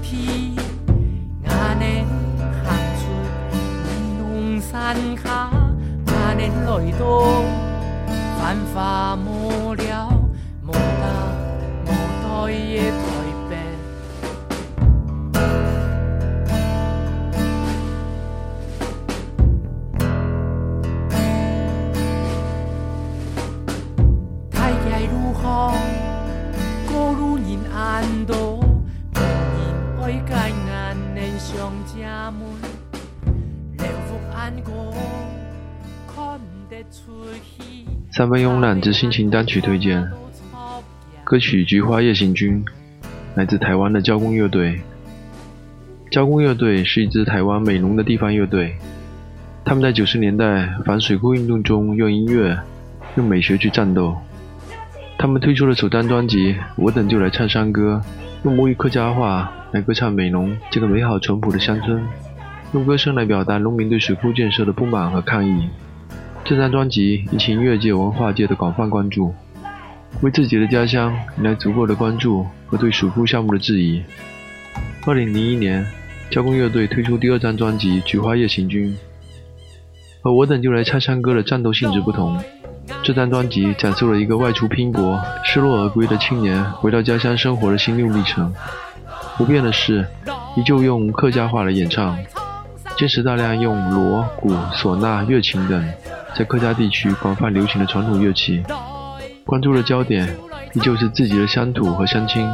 天，我年行出龙山下，阿莲来到繁华无聊，无达无代的上家门，三分慵懒之心情单曲推荐，歌曲《菊花夜行军》来自台湾的交工乐队。交工乐队是一支台湾美浓的地方乐队，他们在九十年代反水库运动中用音乐、用美学去战斗。他们推出了首张专辑《我等就来唱山歌》，用母语客家话来歌唱美浓这个美好淳朴的乡村，用歌声来表达农民对水库建设的不满和抗议。这张专辑引起音乐界、文化界的广泛关注，为自己的家乡引来足够的关注和对水库项目的质疑。二零零一年，交工乐队推出第二张专辑《菊花夜行军》，和我等就来唱山歌的战斗性质不同。这张专辑讲述了一个外出拼搏、失落而归的青年回到家乡生活的心路历程。不变的是，依旧用客家话来演唱，坚持大量用锣、鼓、唢呐、乐琴等在客家地区广泛流行的传统乐器。关注的焦点依旧是自己的乡土和乡亲。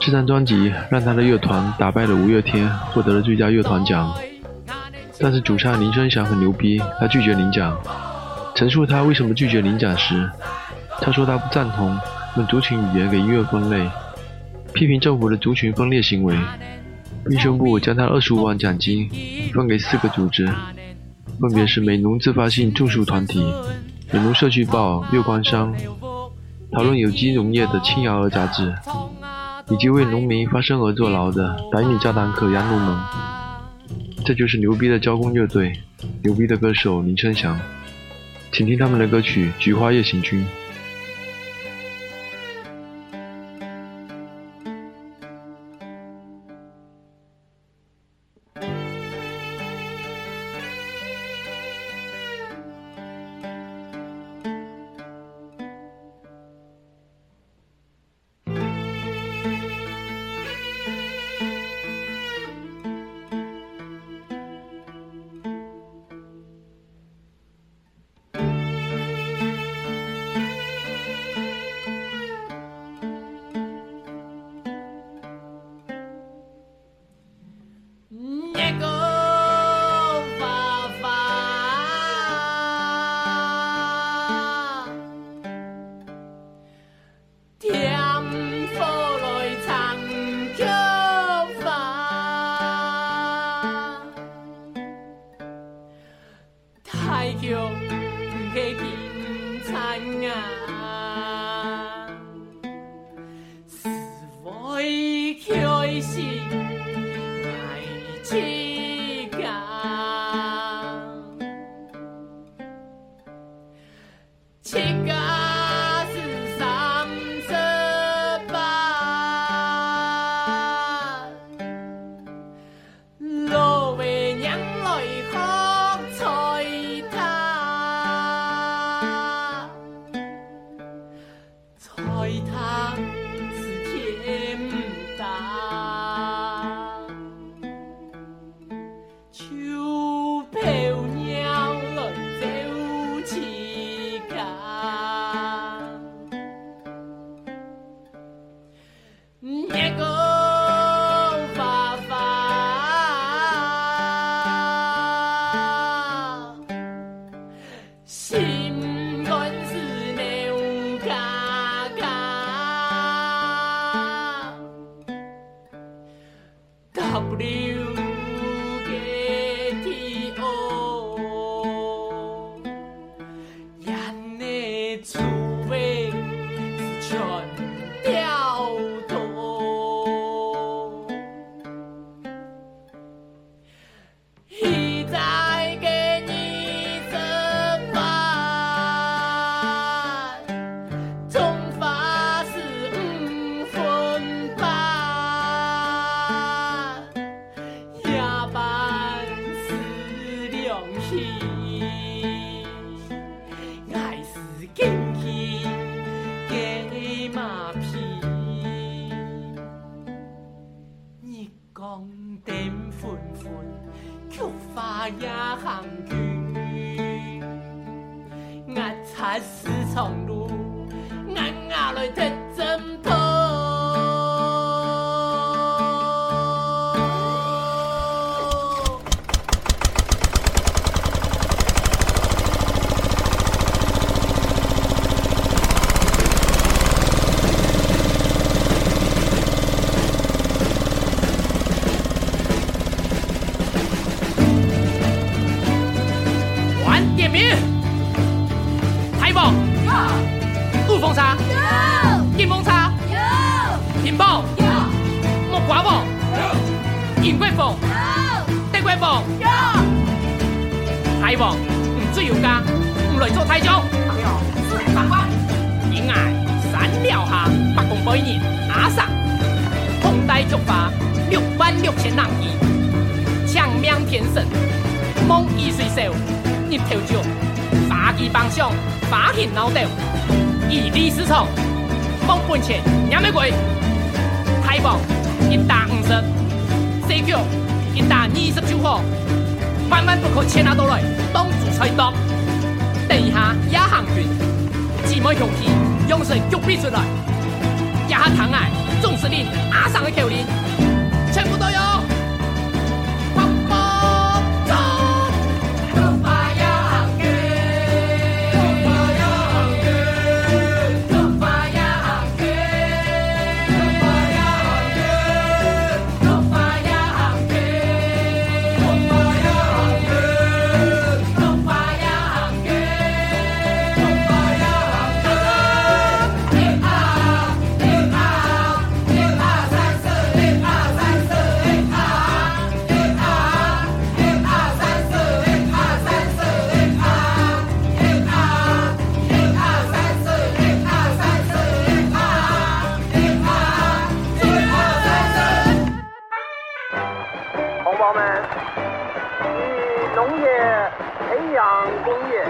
这张专辑让他的乐团打败了五月天，获得了最佳乐团奖。但是主唱林声祥很牛逼，他拒绝领奖。陈述他为什么拒绝领奖时，他说他不赞同用族群语言给音乐分类，批评政府的族群分裂行为，并宣布将他二十五万奖金分给四个组织，分别是美农自发性种树团体、美农社区报、月光商、讨论有机农业的青瑶儿杂志，以及为农民发声而坐牢的百米炸弹客杨奴们。这就是牛逼的交工乐队，牛逼的歌手林春祥。请听他们的歌曲《菊花夜行军》。情我擦四重路，我牙来做台长，八官，因爱三庙下，八公百年阿萨，红带竹花，六万六千人意，抢命天神。梦易水手，日头照，花旗帮上，花现脑豆，以利市场，梦本钱，两玫瑰，太棒，一打五十，四脚，一打二十九号，万万不可牵拿到来，当主菜刀，等一下也行运，姊妹雄起，用神脚逼出来，一下唐爱，总司令阿上的口令，全部都有。农业培养工业，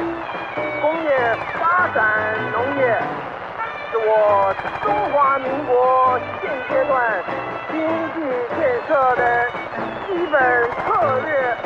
工业发展农业，是我中华民国现阶段经济建设的基本策略。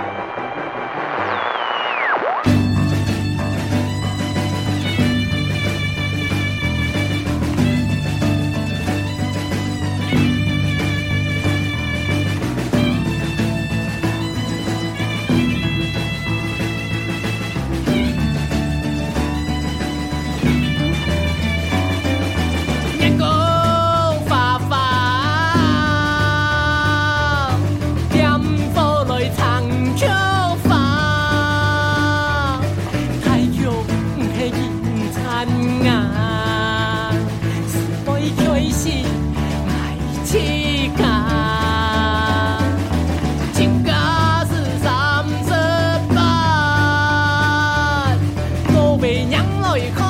Anh ơi!